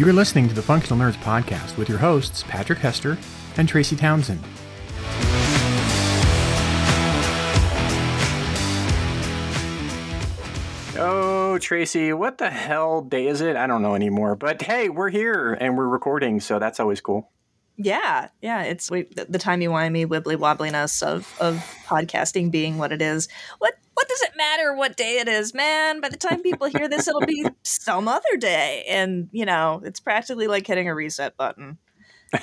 You are listening to the Functional Nerds podcast with your hosts, Patrick Hester and Tracy Townsend. Oh, Tracy, what the hell day is it? I don't know anymore. But hey, we're here and we're recording, so that's always cool. Yeah, yeah, it's we, the, the timey wimey wibbly wobbliness of of podcasting being what it is. What what does it matter what day it is, man? By the time people hear this, it'll be some other day, and you know, it's practically like hitting a reset button.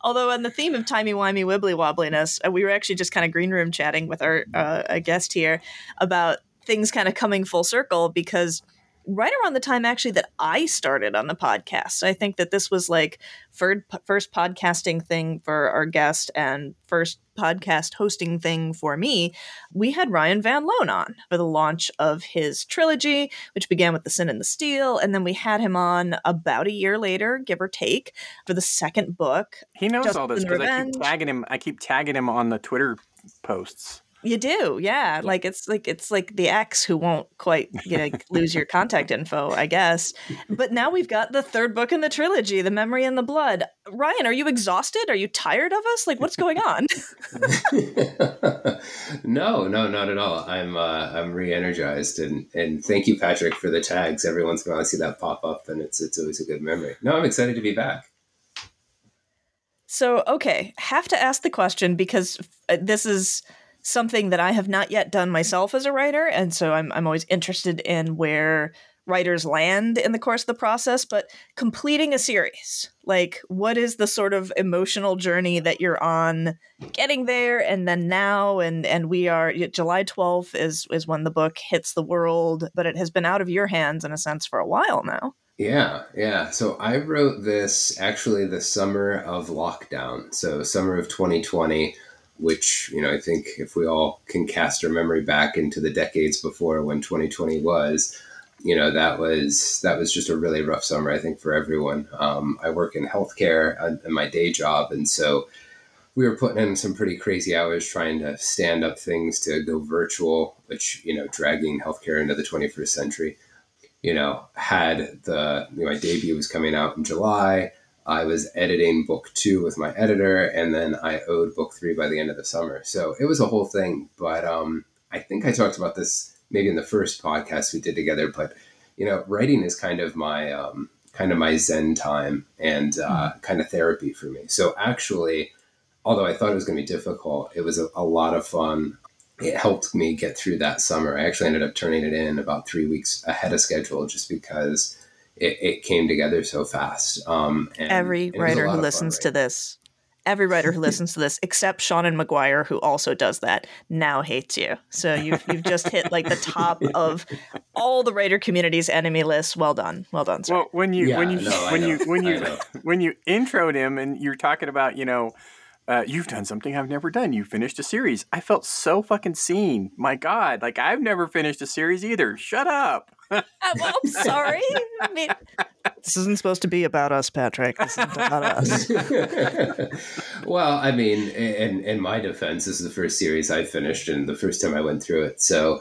Although, on the theme of timey wimey wibbly wobbliness, uh, we were actually just kind of green room chatting with our uh, guest here about things kind of coming full circle because right around the time actually that I started on the podcast. I think that this was like first first podcasting thing for our guest and first podcast hosting thing for me. We had Ryan Van Loan on for the launch of his trilogy, which began with The Sin and the Steel, and then we had him on about a year later, give or take, for the second book. He knows Justice all this because I keep tagging him. I keep tagging him on the Twitter posts. You do, yeah. Like it's like it's like the ex who won't quite you know, lose your contact info, I guess. But now we've got the third book in the trilogy, The Memory in the Blood. Ryan, are you exhausted? Are you tired of us? Like what's going on? no, no, not at all. I'm uh, I'm re-energized and and thank you, Patrick, for the tags. Every once in a while I see that pop up and it's it's always a good memory. No, I'm excited to be back. So, okay, have to ask the question because uh, this is something that I have not yet done myself as a writer, and so I'm I'm always interested in where writers land in the course of the process, but completing a series, like what is the sort of emotional journey that you're on getting there and then now and and we are July 12th is is when the book hits the world, but it has been out of your hands in a sense for a while now. Yeah, yeah. So I wrote this actually the summer of lockdown. So summer of 2020 which you know I think if we all can cast our memory back into the decades before when 2020 was, you know that was that was just a really rough summer I think for everyone. Um, I work in healthcare in my day job, and so we were putting in some pretty crazy hours trying to stand up things to go virtual, which you know dragging healthcare into the 21st century. You know, had the you know, my debut was coming out in July I was editing book two with my editor, and then I owed book three by the end of the summer. So it was a whole thing. But um, I think I talked about this maybe in the first podcast we did together. But you know, writing is kind of my um, kind of my zen time and uh, mm. kind of therapy for me. So actually, although I thought it was going to be difficult, it was a, a lot of fun. It helped me get through that summer. I actually ended up turning it in about three weeks ahead of schedule, just because it, it came together so fast. Um, every writer who listens fun, right? to this, every writer who listens to this, except Seanan McGuire, who also does that, now hates you. So you've you've just hit like the top of all the writer community's enemy list. Well done, well done, sir. Well, when you yeah, when you no, when you when you when you introed him and you're talking about you know. Uh, you've done something I've never done. You finished a series. I felt so fucking seen. My God, like I've never finished a series either. Shut up. Uh, I'm, I'm sorry. I mean, this isn't supposed to be about us, Patrick. This isn't about us. well, I mean, in in my defense, this is the first series I finished, and the first time I went through it. So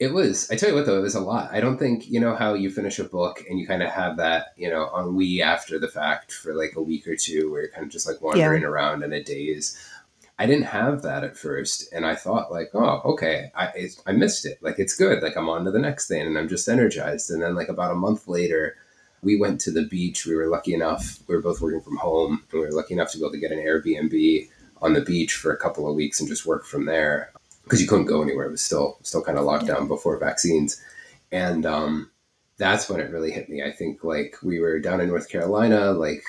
it was. I tell you what, though, it was a lot. I don't think you know how you finish a book and you kind of have that, you know, ennui after the fact for like a week or two, where you're kind of just like wandering yeah. around in a daze. I didn't have that at first, and I thought like, oh, okay, I I missed it. Like it's good. Like I'm on to the next thing, and I'm just energized. And then like about a month later, we went to the beach. We were lucky enough. We were both working from home, and we were lucky enough to be able to get an Airbnb on the beach for a couple of weeks and just work from there because you couldn't go anywhere. It was still still kind of locked yeah. down before vaccines, and um, that's when it really hit me. I think like we were down in North Carolina, like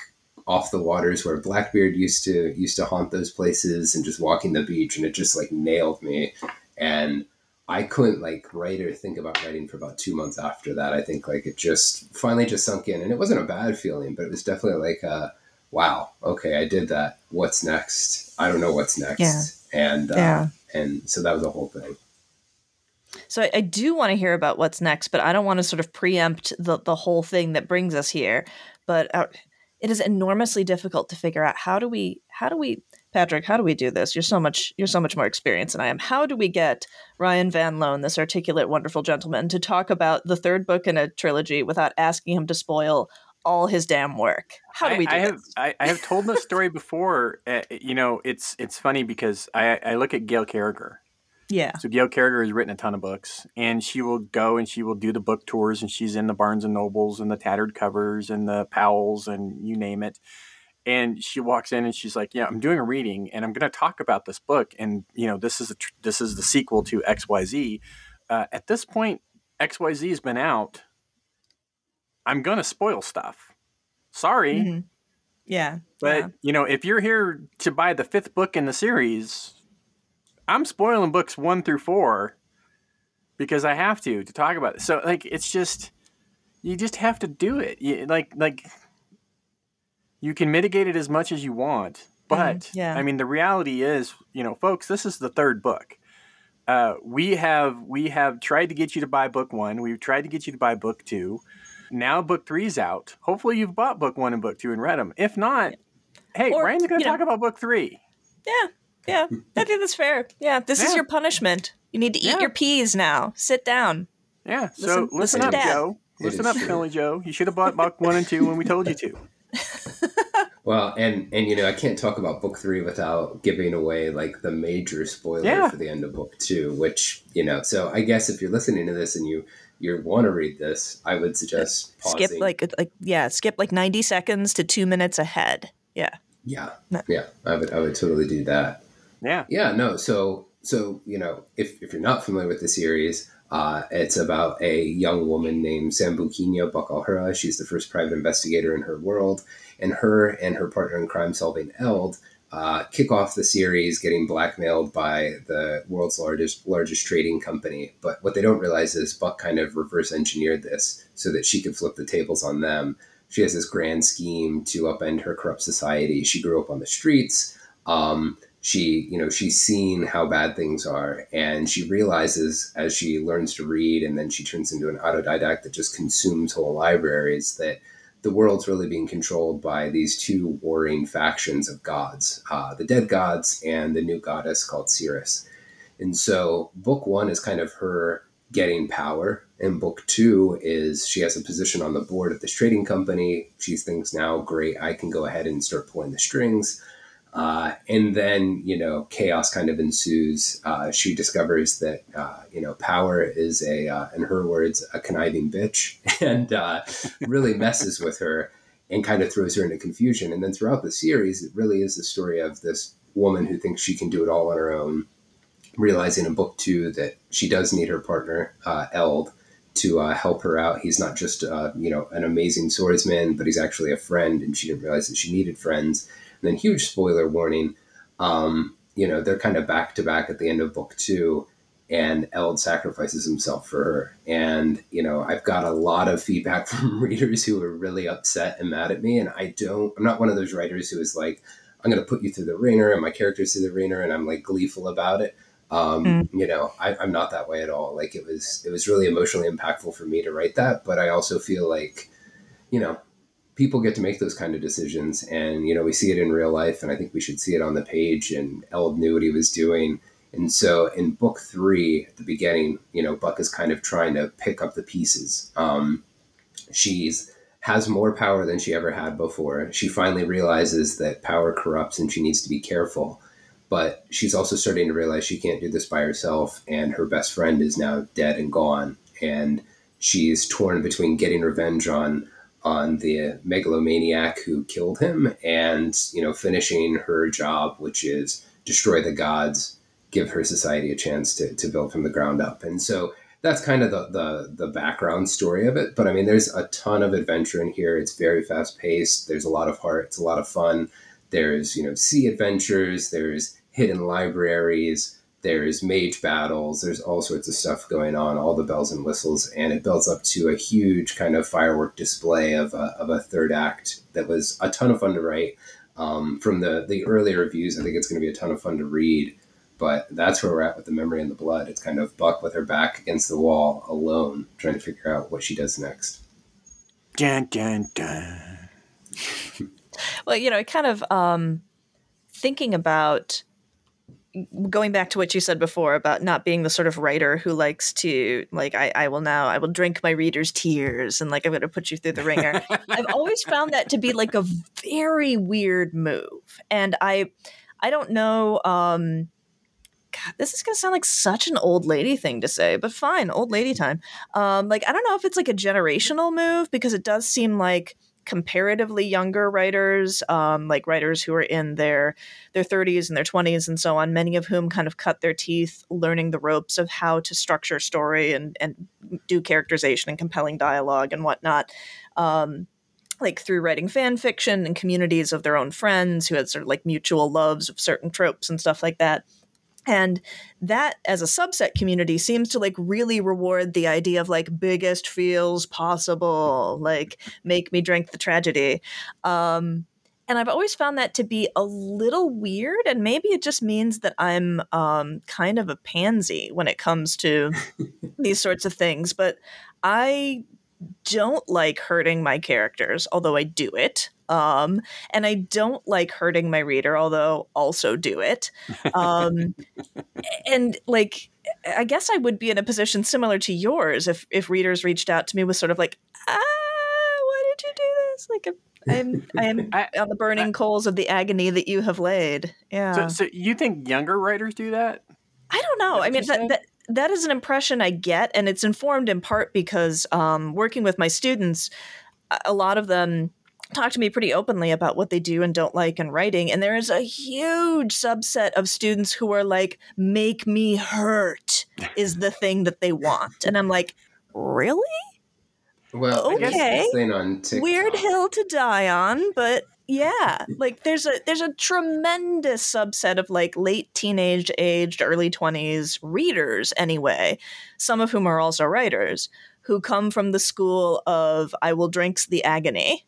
off the waters where Blackbeard used to used to haunt those places and just walking the beach and it just like nailed me and I couldn't like write or think about writing for about two months after that. I think like it just finally just sunk in and it wasn't a bad feeling, but it was definitely like a wow, okay, I did that. What's next? I don't know what's next. Yeah. And uh, yeah. and so that was a whole thing. So I, I do want to hear about what's next, but I don't want to sort of preempt the the whole thing that brings us here. But uh, it is enormously difficult to figure out how do we how do we Patrick, how do we do this? You're so much you're so much more experienced than I am. How do we get Ryan Van Loan, this articulate, wonderful gentleman, to talk about the third book in a trilogy without asking him to spoil all his damn work? How do we do I, I this? have I, I have told this story before. Uh, you know, it's it's funny because I, I look at Gail Carriger. Yeah. So Gail Carriger has written a ton of books, and she will go and she will do the book tours, and she's in the Barnes and Nobles and the tattered covers and the Powells and you name it and she walks in and she's like, "Yeah, I'm doing a reading, and I'm going to talk about this book, and you know, this is a tr- this is the sequel to X Y Z. Uh, at this point, X Y Z has been out. I'm going to spoil stuff. Sorry, Mhm. Yeah. but yeah. you know, if you're here to buy the fifth book in the series, I'm spoiling books one through four because I have to to talk about it. So like, it's just you just have to do it. You, like like you can mitigate it as much as you want, but Mhm, yeah. I mean, the reality is, you know, folks, this is the third book. Uh, we have we have tried to get you to buy book one. We've tried to get you to buy book two. Now book three's out. Hopefully, you've bought book one and book two and read them. If not, hey, Or, Ryan's going to know- talk about book three. Yeah. Yeah. Mm. I think that's fair. Yeah. This is your punishment. You need to eat Yeah. your peas now. Sit down. Yeah. Listen- so listen listen, up, Dad. Joe. It Listen up, true. Smelly Joe. You should have bought book one and two when we told you to. Well, and and you know, I can't talk about book three without giving away like the major spoiler Yeah. for the end of book two, which you know. So I guess if you're listening to this and you you want to read this, I would suggest pausing. Skip like like yeah, skip like 90 seconds to 2 minutes ahead. Yeah. yeah, No. yeah. I would I would totally do that. Yeah. Yeah, no. So, so you know, if, if you're not familiar with the series, uh, it's about a young woman named Sambukinya Bakalhura. She's the first private investigator in her world, and her and her partner in crime solving, Eld, uh, kick off the series getting blackmailed by the world's largest largest trading company. But what they don't realize is Buc kind of reverse engineered this so that she could flip the tables on them. She has this grand scheme to upend her corrupt society. She grew up on the streets. Um, she you know she's seen how bad things are and she realizes as she learns to read and then she turns into an autodidact that just consumes whole libraries that the world's really being controlled by these two warring factions of gods uh, the dead gods and the new goddess called Ciris. and so book one is kind of her getting power and book two is she has a position on the board of this trading company she thinks now great i can go ahead and start pulling the strings uh, and then, you know, chaos kind of ensues. Uh, she discovers that, uh, you know, power is a, uh, in her words, a conniving bitch and uh, really messes with her and kind of throws her into confusion. And then throughout the series, it really is the story of this woman who thinks she can do it all on her own, realizing in book two that she does need her partner, Eld, to help her out. He's not just, you know, an amazing swordsman, but he's actually a friend, and she didn't realize that she needed friends. And then, huge spoiler warning, um, you know, they're kind of back to back at the end of book two, and Eld sacrifices himself for her. And, you know, I've got a lot of feedback from readers who are really upset and mad at me. And I don't, I'm not one of those writers who is like, I'm going to put you through the ringer and my characters through the ringer and I'm like gleeful about it. Um, Mm. You know, I, I'm not that way at all. Like it was, it was really emotionally impactful for me to write that. But I also feel like, you know, people get to make those kind of decisions. And you know we see it in real life and i think we should see it on the page and eld knew what he was doing. And so in book three at the beginning you know Buc is kind of trying to pick up the pieces. Um, she's has more power than she ever had before. She finally realizes that power corrupts and she needs to be careful. But she's also starting to realize she can't do this by herself and her best friend is now dead and gone. And she's torn between getting revenge on on the megalomaniac who killed him and you know finishing her job which is destroy the gods give her society a chance to, to build from the ground up. And so that's kind of the, the the background story of it. But i mean there's a ton of adventure in here. It's very fast paced there's a lot of heart. It's a lot of fun. There's you know sea adventures. There's hidden libraries there's mage battles there's all sorts of stuff going on all the bells and whistles and it builds up to a huge kind of firework display of a, of a third act that was a ton of fun to write um, from the the earlier reviews i think it's going to be a ton of fun to read but that's where we're at with the memory in the blood it's kind of Buc with her back against the wall alone trying to figure out what she does next Dun, dun, dun. Well, you know, it kind of um, thinking about going back to what you said before about not being the sort of writer who likes to like I, I will now I will drink my readers' tears and like I'm going to put you through the ringer. I've always found that to be like a very weird move, and I I don't know. Um, God, this is going to sound like such an old lady thing to say, but fine, old lady time. Um, like I don't know if it's like a generational move because it does seem like comparatively younger writers, um, like writers who are in their their 30s and their 20s and so on, many of whom kind of cut their teeth learning the ropes of how to structure story and and do characterization and compelling dialogue and whatnot. Um, like through writing fan fiction and communities of their own friends who had sort of like mutual loves of certain tropes and stuff like that. And that as a subset community seems to like really reward the idea of like biggest feels possible, like make me drink the tragedy. Um, and I've always found that to be a little weird, and maybe it just means that I'm um, kind of a pansy when it comes to these sorts of things. But I don't like hurting my characters, although I do it. Um, and I don't like hurting my reader, although also do it. Um, and like, I guess I would be in a position similar to yours if if readers reached out to me with sort of like, ah, why did you do this? Like, I'm I'm I, on the burning I, coals of the agony that you have laid. Yeah. So, so you think younger writers do that? I don't know. I mean, that, that, that is an impression I get, and it's informed in part because um, working with my students, a lot of them talk to me pretty openly about what they do and don't like in writing. And there is a huge subset of students who are like, make me hurt is the thing that they want. And I'm like, really? Well, okay. Weird hill to die on, but yeah like there's a there's a tremendous subset of like late teenage aged early 20s readers anyway some of whom are also writers who come from the school of i will drinks the agony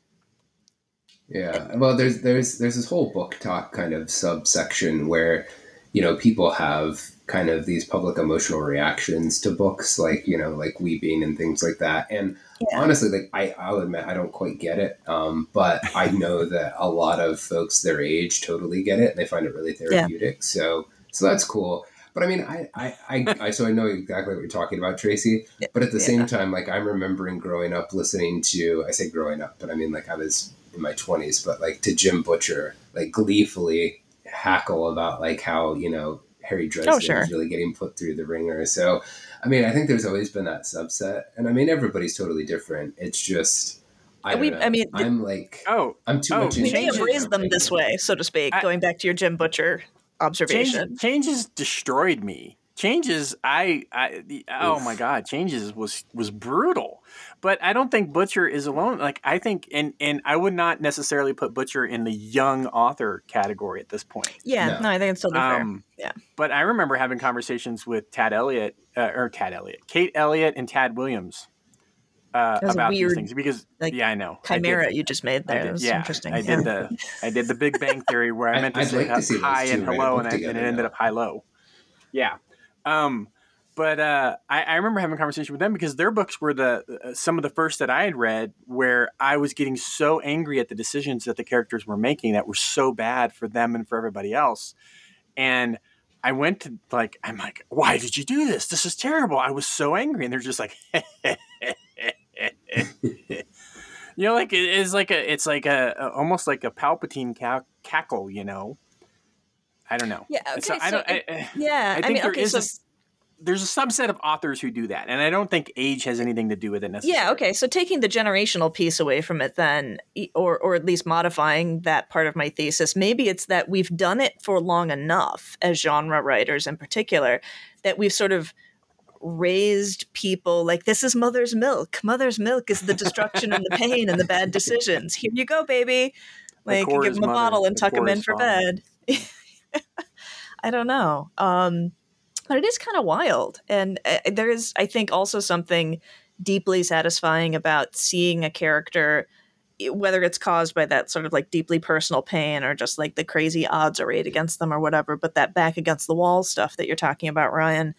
yeah well there's there's there's this whole BookTok kind of subsection where you know people have kind of these public emotional reactions to books like you know like weeping and things like that and yeah. honestly, like I, I'll admit I don't quite get it, um, but I know that a lot of folks their age totally get it and they find it really therapeutic. Yeah. So, so that's cool. But I mean, I, I, I, I, so I know exactly what you're talking about, Tracy. But at the yeah. same time, like I'm remembering growing up listening to, I say growing up, but I mean like I was in my 20s, but like to Jim Butcher, like gleefully hackle about like how you know Harry Dresden oh, sure. is really getting put through the ringer. So I mean, I think there's always been that subset, and I mean, everybody's totally different. It's just. I, we, I mean, I'm like, oh, I'm too oh, much. We may have raised them this way, so to speak. I, going back to your Jim Butcher observation, change, changes destroyed me. Changes, I, I, the, oh my god, changes was was brutal. But I don't think Butcher is alone. Like I think, and and I would not necessarily put Butcher in the young author category at this point. Yeah, no, no I think it's totally um, fair. Yeah. But I remember having conversations with Tad Elliott, uh, or Tad Elliott, Kate Elliott, and Tad Williams uh, about weird, these things because like, yeah, I know chimera you just made there. Did, yeah, interesting. I yeah. did the I did the Big Bang Theory where I meant to say like to high and hello, and, I, and, it ended up high low. Yeah. Um, but uh, I, I, remember having a conversation with them because their books were the uh, some of the first that I had read where I was getting so angry at the decisions that the characters were making that were so bad for them and for everybody else. And I went to like I'm like, why did you do this? This is terrible. I was so angry, and they're just like, you know, like it is like a it's like a, a almost like a Palpatine cackle, you know. I don't know. Yeah. Okay. So, so I don't. I, yeah. I think I mean, there okay, is so, a, there's a subset of authors who do that, and I don't think age has anything to do with it necessarily. Yeah, okay. So taking the generational piece away from it, then, or or at least modifying that part of my thesis, maybe it's that we've done it for long enough as genre writers, in particular, that we've sort of raised people like this is mother's milk. Mother's milk is the destruction and the pain and the bad decisions. Here you go, baby. Like give them a mother, bottle and the tuck them in for father. bed. I don't know. Um, but it is kind of wild. And uh, there is, I think, also something deeply satisfying about seeing a character, whether it's caused by that sort of like deeply personal pain or just like the crazy odds arrayed against them or whatever, but that back against the wall stuff that you're talking about, Ryan.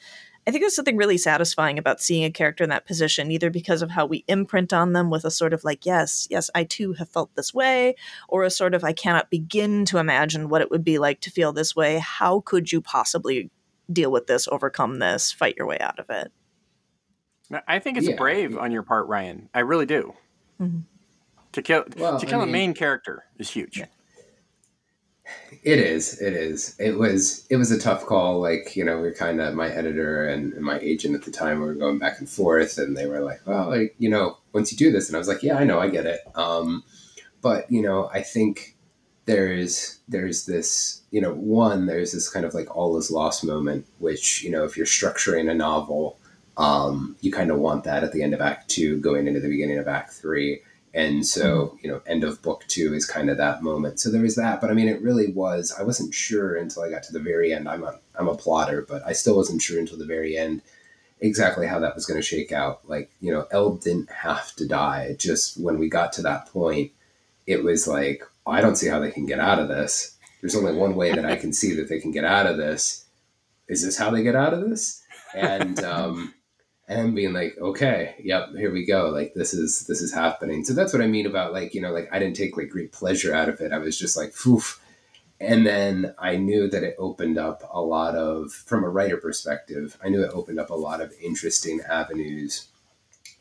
I think there's something really satisfying about seeing a character in that position, either because of how we imprint on them with a sort of like, yes, yes, I too have felt this way, or a sort of, I cannot begin to imagine what it would be like to feel this way. How could you possibly deal with this, overcome this, fight your way out of it? I think it's yeah. brave on your part, Ryan. I really do. Mm-hmm. To kill well, to kill I mean, a main character is huge. Yeah. It is. It is. It was. It was a tough call. Like you know, we are kind of my editor and, my agent at the time. We were going back and forth, and they were like, "Well, like you know, once you do this," and I was like, "Yeah, I know, I get it." Um, but you know, I think there's there's this you know one there's this kind of like all is lost moment, which you know, if you're structuring a novel, um, you kind of want that at the end of Act Two, going into the beginning of Act Three and so, mm-hmm. you know, end of book two is kind of that moment. So there was that, but I mean, it really was. I wasn't sure until I got to the very end. I'm a I'm a plotter, but I still wasn't sure until the very end exactly how that was going to shake out. Like, you know, Eld didn't have to die. Just when we got to that point, it was like, I don't see how they can get out of this. There's only one way that I can see that they can get out of this. Is this how they get out of this? And um, and being like, okay, yep, here we go. Like this is this is happening. So that's what I mean about like, you know, like I didn't take like great pleasure out of it. I was just like, poof. And then I knew that it opened up a lot of from a writer perspective, I knew it opened up a lot of interesting avenues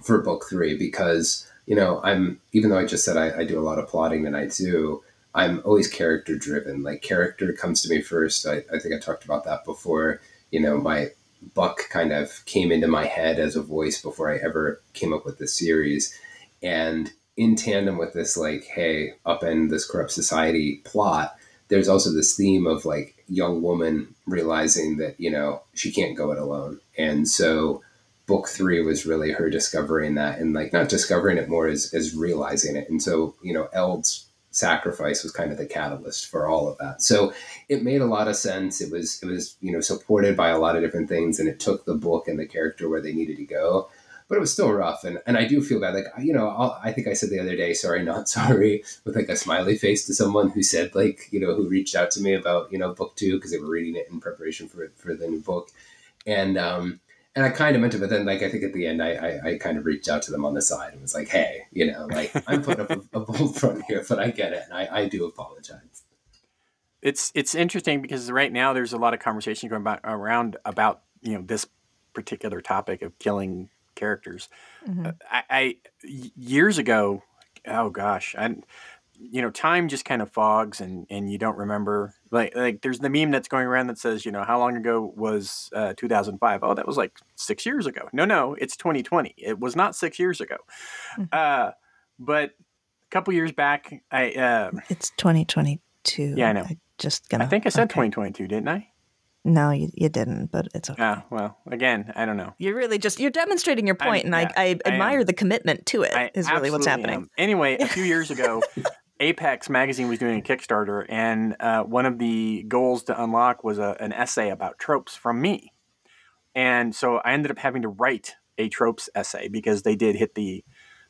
for book three because, you know, I'm even though I just said I, I do a lot of plotting and I do, I'm always character driven. Like character comes to me first. I, I think I talked about that before. You know, my Buc kind of came into my head as a voice before I ever came up with the series. And in tandem with this, like, hey, upend this corrupt society plot, there's also this theme of like young woman realizing that, you know, she can't go it alone. And so book three was really her discovering that and like not discovering it more as, as realizing it. And so, you know, Eld's sacrifice was kind of the catalyst for all of that. So it made a lot of sense. It was it was you know supported by a lot of different things, and it took the book and the character where they needed to go. But it was still rough, and, and I do feel bad. Like you know, I'll, i think I said the other day, "Sorry, not sorry," with like a smiley face to someone who said like you know who reached out to me about you know book two because they were reading it in preparation for for the new book, and um, and I kind of meant it, but then like I think at the end I, I, I kind of reached out to them on the side and was like, hey, you know, like I'm putting up a, a bold front here, but I get it, and I, I do apologize. It's it's interesting because right now there's a lot of conversation going about around about you know this particular topic of killing characters. Mm-hmm. Uh, I, I years ago, oh gosh, I you know, time just kind of fogs and and you don't remember. Like like there's the meme that's going around that says, you know, how long ago was uh, 2005? Oh, that was like six years ago. No, no, it's 2020. It was not six years ago. Mm-hmm. Uh, but a couple years back, I uh, it's 2022. Yeah, I know. I just gonna. I think I said okay. 2022, didn't I? No, you, you didn't, but it's okay. Ah, well, again, I don't know. You're really just you're demonstrating your point, and yeah, I, I admire I the commitment to it. I is really what's happening. Am. Anyway, a few years ago, Apex magazine was doing a Kickstarter, and uh, one of the goals to unlock was a, an essay about tropes from me. And so I ended up having to write a tropes essay because they did hit the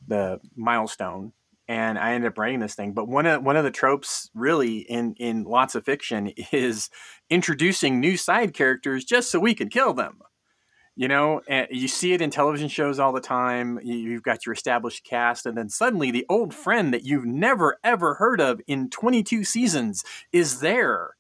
the milestone, and I ended up writing this thing. But one of one of the tropes, really, in in lots of fiction, is introducing new side characters just so we can kill them you know you see it in television shows all the time. You've got your established cast and then suddenly the old friend that you've never ever heard of in 22 seasons is there.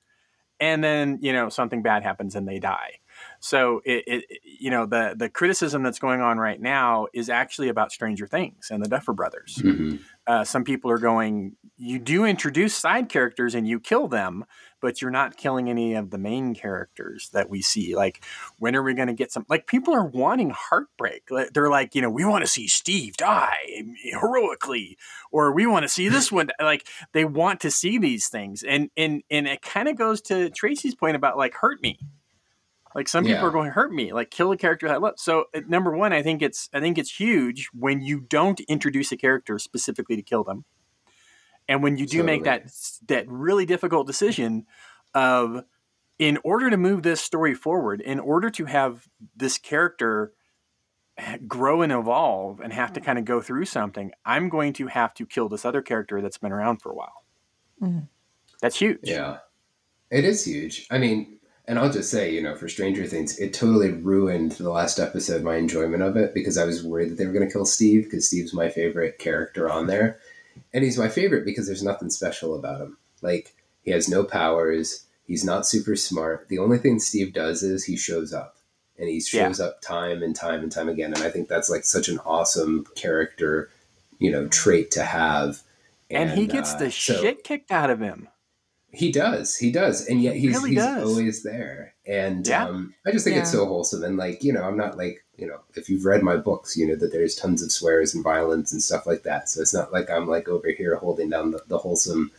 And then you know something bad happens and they die so it, it, you know the the criticism that's going on right now is actually about stranger things and the duffer brothers mm-hmm. uh, some people are going you do introduce side characters and you kill them but you're not killing any of the main characters that we see. Like, when are we going to get some? Like, people are wanting heartbreak. They're like, you know, we want to see Steve die heroically, or we want to see this one. Like, they want to see these things, and and and it kind of goes to Tracy's point about like hurt me. Like some people yeah. are going to hurt me, like kill a character that I love. So uh, number one, I think it's I think it's huge when you don't introduce a character specifically to kill them and when you do totally. make that that really difficult decision of in order to move this story forward, in order to have this character grow and evolve and have to mm. kind of go through something, I'm going to have to kill this other character that's been around for a while. Mm-hmm. That's huge. Yeah. It is huge. I mean, and I'll just say, you know, for Stranger Things, it totally ruined the last episode, my enjoyment of it, because I was worried that they were going to kill Steve, because Steve's my favorite character on there. And he's my favorite because there's nothing special about him. Like, he has no powers, he's not super smart. The only thing Steve does is he shows up. And he shows yeah. up time and time and time again. And I think that's like such an awesome character, you know, trait to have. And, and he gets uh, the so, shit kicked out of him. He does, he does, and yet he's really he's does. always there. And yeah. um, I just think yeah. it's so wholesome. And like you know, I'm not like you know, if you've read my books, you know that there's tons of swears and violence and stuff like that. So it's not like I'm like over here holding down the, the wholesome,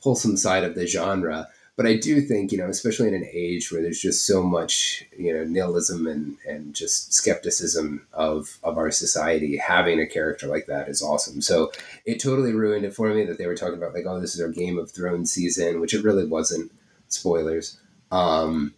wholesome side of the genre but I do think, you know, especially in an age where there's just so much, you know, nihilism and, and just skepticism of, of our society, having a character like that is awesome. So it totally ruined it for me that they were talking about like, oh, this is our Game of Thrones season, which it really wasn't. Spoilers. Um,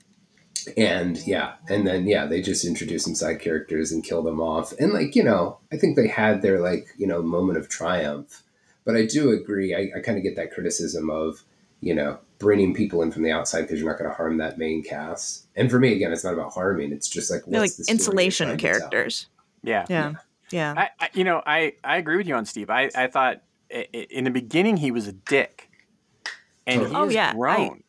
and yeah, and then yeah, they just introduced some side characters and killed them off. And like, you know, I think they had their like, you know, moment of triumph. But I do agree, I, I kind of get that criticism of, you know, bringing people in from the outside because you're not going to harm that main cast. And for me, again, it's not about harming. It's just like like insulation characters. Yeah. Yeah. Yeah. I, I, you know, I, I agree with you on Steve. I, I thought in the beginning he was a dick, and he's oh, yeah. grown.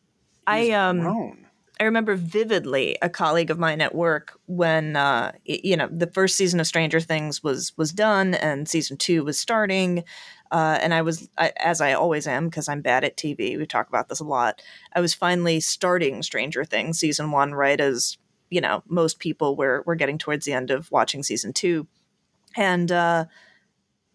I, he's I um. Grown. I remember vividly a colleague of mine at work when uh, you know the first season of Stranger Things was was done and season two was starting. Uh, and I was, I, as I always am, because I'm bad at TV. We talk about this a lot. I was finally starting Stranger Things season one, right as you know most people were were getting towards the end of watching season two, and uh,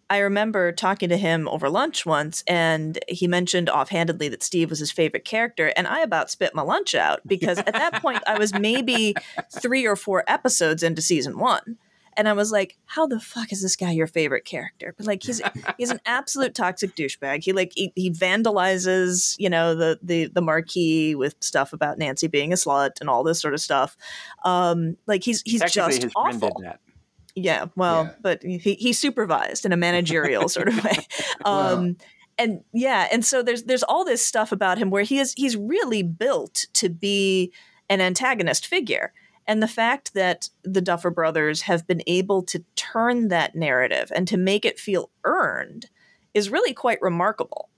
I remember talking to him over lunch once, and he mentioned offhandedly that Steve was his favorite character, and I about spit my lunch out because at that point I was maybe three or four episodes into season one and I was like, how the fuck is this guy your favorite character? But like he's he's an absolute toxic douchebag. He like he, he vandalizes, you know, the the the marquee with stuff about Nancy being a slut and all this sort of stuff. Um, like he's he's just awful. Yeah, well, yeah. but he he supervised in a managerial sort of way. Um, and yeah, and so there's there's all this stuff about him where he is he's really built to be an antagonist figure and the fact that the Duffer Brothers have been able to turn that narrative and to make it feel earned is really quite remarkable.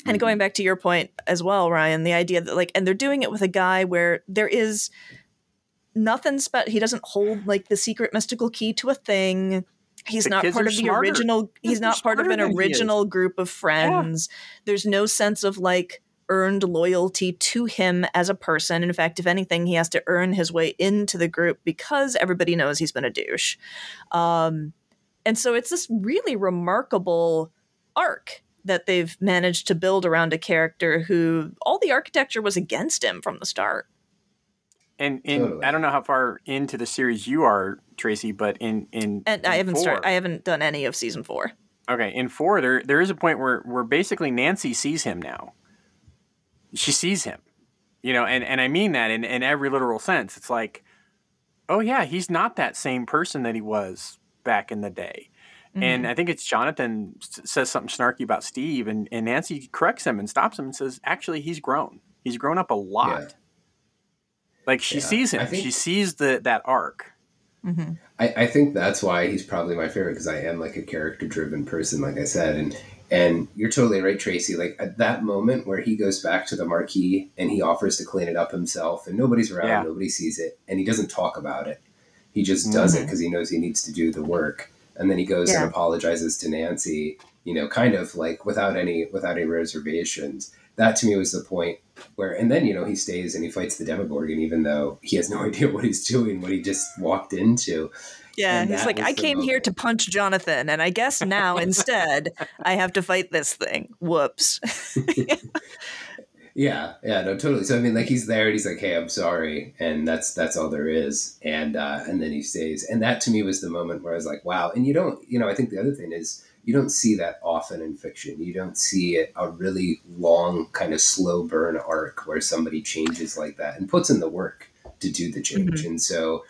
Mm-hmm. And going back to your point as well, Ryan, the idea that like, and they're doing it with a guy where there is nothing special. He doesn't hold like the secret mystical key to a thing. He's the not part of the smarter. original. He's not part of an original group of friends. Yeah. There's no sense of like earned loyalty to him as a person. In fact, if anything, he has to earn his way into the group because everybody knows he's been a douche. Um, and so it's this really remarkable arc that they've managed to build around a character who all the architecture was against him from the start. And in totally. I don't know how far into the series you are, Tracy, but in in and in I haven't started. I haven't done any of season four. Okay, in four, there there is a point where where basically Nancy sees him now she sees him, you know, and, and I mean that in, in every literal sense. It's like, oh yeah, he's not that same person that he was back in the day. Mm-hmm. And I think it's Jonathan says something snarky about Steve, and, and Nancy corrects him and stops him and says, actually, he's grown. He's grown up a lot. Yeah. Like she yeah. sees him. Think, she sees the that arc. Mm-hmm. I, I think that's why he's probably my favorite because I am like a character driven person, like I said, and and you're totally right, Tracy. Like at that moment where he goes back to the marquee and he offers to clean it up himself, and nobody's around, yeah. nobody sees it, and he doesn't talk about it. He just does mm-hmm. it because he knows he needs to do the work. And then he goes yeah. and apologizes to Nancy, you know, kind of like without any without any reservations. That to me was the point where, and then you know he stays and he fights the Demogorgon, even though he has no idea what he's doing, what he just walked into. Yeah, and he's like, I came moment. here to punch Jonathan, and I guess now instead I have to fight this thing. Whoops. yeah, yeah, no, totally. So I mean, like he's there, and he's like, "Hey, I'm sorry," and that's that's all there is, and uh, and then he stays, and that to me was the moment where I was like, "Wow!" And you don't, you know, I think the other thing is you don't see that often in fiction. You don't see a really long, kind of slow burn arc where somebody changes like that and puts in the work to do the change, mm-hmm. and so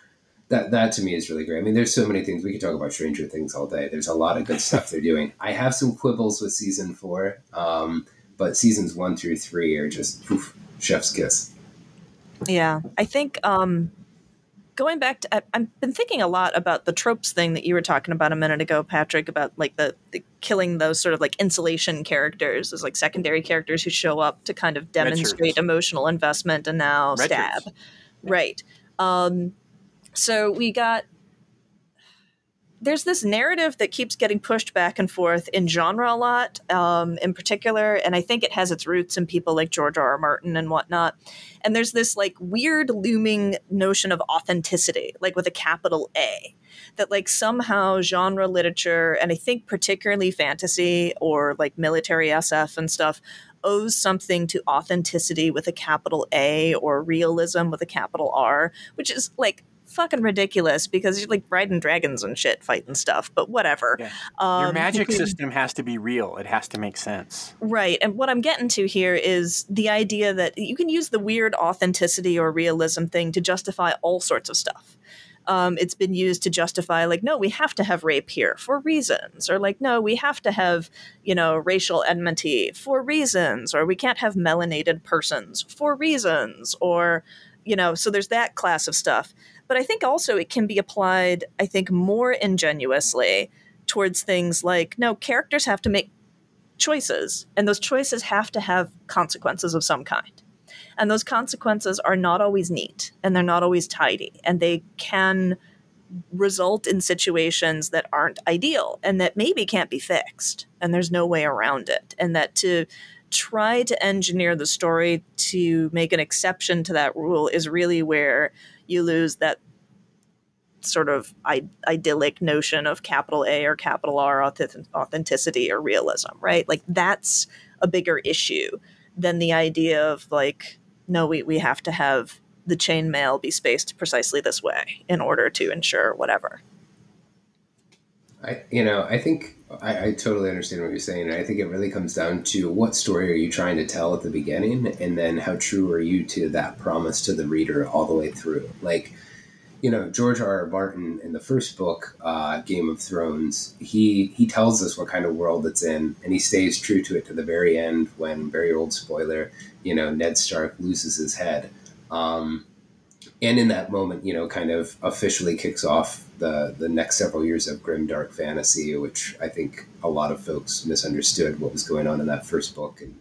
that that to me is really great. I mean, there's so many things we could talk about Stranger Things all day. There's a lot of good stuff they're doing. I have some quibbles with season four, um, but seasons one through three are just poof, chef's kiss. Yeah, I think um, going back to, I, have been thinking a lot about the tropes thing that you were talking about a minute ago, Patrick, about like the, the killing those sort of like insulation characters, as like secondary characters who show up to kind of demonstrate emotional investment and now Red stab. Right. Um, so we got there's this narrative that keeps getting pushed back and forth in genre a lot, um, in particular, and I think it has its roots in people like George R. R. Martin and whatnot. And there's this like weird looming notion of authenticity, like with a capital A, that like somehow genre literature, and I think particularly fantasy or like military SF and stuff, owes something to authenticity with a capital A or realism with a capital R, which is like fucking ridiculous because you're like riding dragons and shit, fighting stuff. But whatever. Yeah. Um, Your magic system has to be real. It has to make sense. Right. And what I'm getting to here is the idea that you can use the weird authenticity or realism thing to justify all sorts of stuff. Um, it's been used to justify like no we have to have rape here for reasons or like no we have to have you know racial enmity for reasons or we can't have melanated persons for reasons or you know so there's that class of stuff but I think also it can be applied, I think, more ingenuously towards things like no, characters have to make choices, and those choices have to have consequences of some kind. And those consequences are not always neat and they're not always tidy, and they can result in situations that aren't ideal and that maybe can't be fixed, and there's no way around it. And that to try to engineer the story to make an exception to that rule is really where you lose that sort of idyllic notion of capital A or capital R authenticity or realism, right? Like that's a bigger issue than the idea of like, no, we, we have to have the chainmail be spaced precisely this way in order to ensure whatever. I, you know, I think I, I, totally understand what you're saying. And I think it really comes down to what story are you trying to tell at the beginning, and then how true are you to that promise to the reader all the way through. Like, you know, George R. R. Martin in the first book, uh, Game of Thrones, he he tells us what kind of world it's in, and he stays true to it to the very end. When very old spoiler, you know, Ned Stark loses his head. Um, and in that moment, you know, kind of officially kicks off the the next several years of grim dark fantasy, which I think a lot of folks misunderstood what was going on in that first book and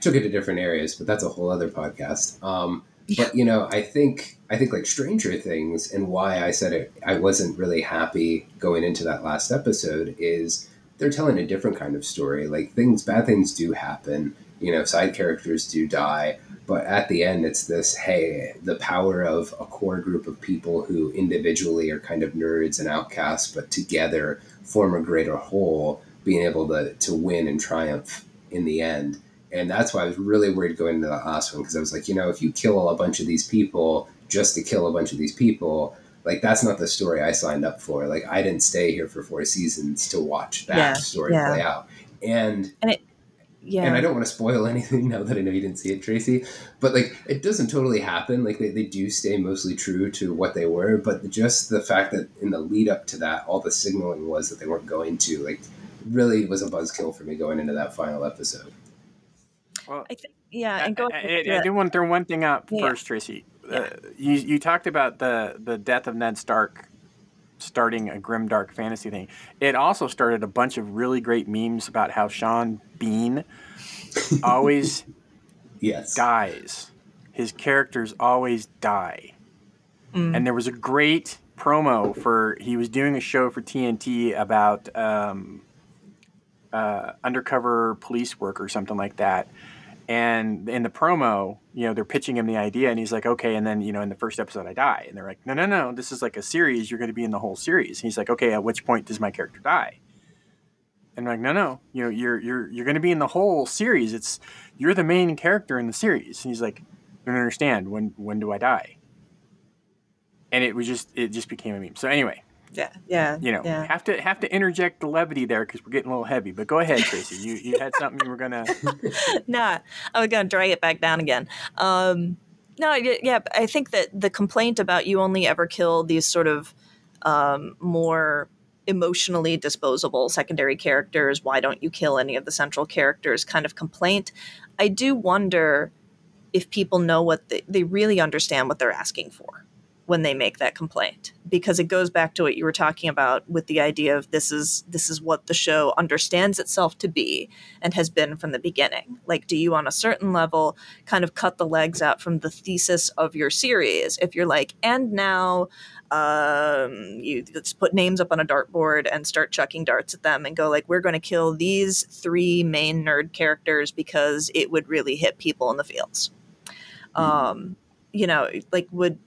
took it to different areas. But that's a whole other podcast. Um, but you know, I think I think like Stranger Things and why I said it, I wasn't really happy going into that last episode is they're telling a different kind of story. Like things, bad things do happen. You know, side characters do die but at the end, it's this hey, the power of a core group of people who individually are kind of nerds and outcasts, but together form a greater whole, being able to, to win and triumph in the end. And that's why I was really worried going into the last one because I was like, you know, if you kill a bunch of these people just to kill a bunch of these people, like that's not the story I signed up for. Like I didn't stay here for four seasons to watch that yeah, story yeah. play out. And, and it, yeah. And I don't want to spoil anything now that I know you didn't see it, Tracy. But like, it doesn't totally happen. Like, they, they do stay mostly true to what they were. But just the fact that in the lead up to that, all the signaling was that they weren't going to, like, really was a buzzkill for me going into that final episode. Well, I think, yeah. And go. I, I, I, do want to throw one thing out yeah. first, Tracy. Yeah. Uh, you, you talked about the, the death of Ned Stark starting a grim dark fantasy thing. It also started a bunch of really great memes about how Sean Bean always yes dies. His characters always die. Mm. And there was a great promo for he was doing a show for TNT about um, uh, undercover police work or something like that. And in the promo, you know, they're pitching him the idea, and he's like, okay. And then, you know, in the first episode, I die. And they're like, no, no, no, this is like a series. You're going to be in the whole series. And he's like, okay, at which point does my character die? And I'm like, no, no, you know, you're you're you're going to be in the whole series. It's you're the main character in the series. And he's like, I don't understand. When when do I die? And it was just it just became a meme. So anyway, yeah, yeah. You know, yeah. have to have to interject the levity there because we're getting a little heavy. But go ahead, Tracy. You you had something you were gonna. no, I was gonna drag it back down again. Um, no, yeah, I think that the complaint about you only ever kill these sort of um, more emotionally disposable secondary characters. Why don't you kill any of the central characters? Kind of complaint. I do wonder if people know what they, they really understand what they're asking for when they make that complaint because it goes back to what you were talking about with the idea of this is this is what the show understands itself to be and has been from the beginning. Like do you on a certain level kind of cut the legs out from the thesis of your series? If you're like and now um, you just put names up on a dartboard and start chucking darts at them and go like we're going to kill these three main nerd characters because it would really hit people in the fields. Mm-hmm. um, you know like would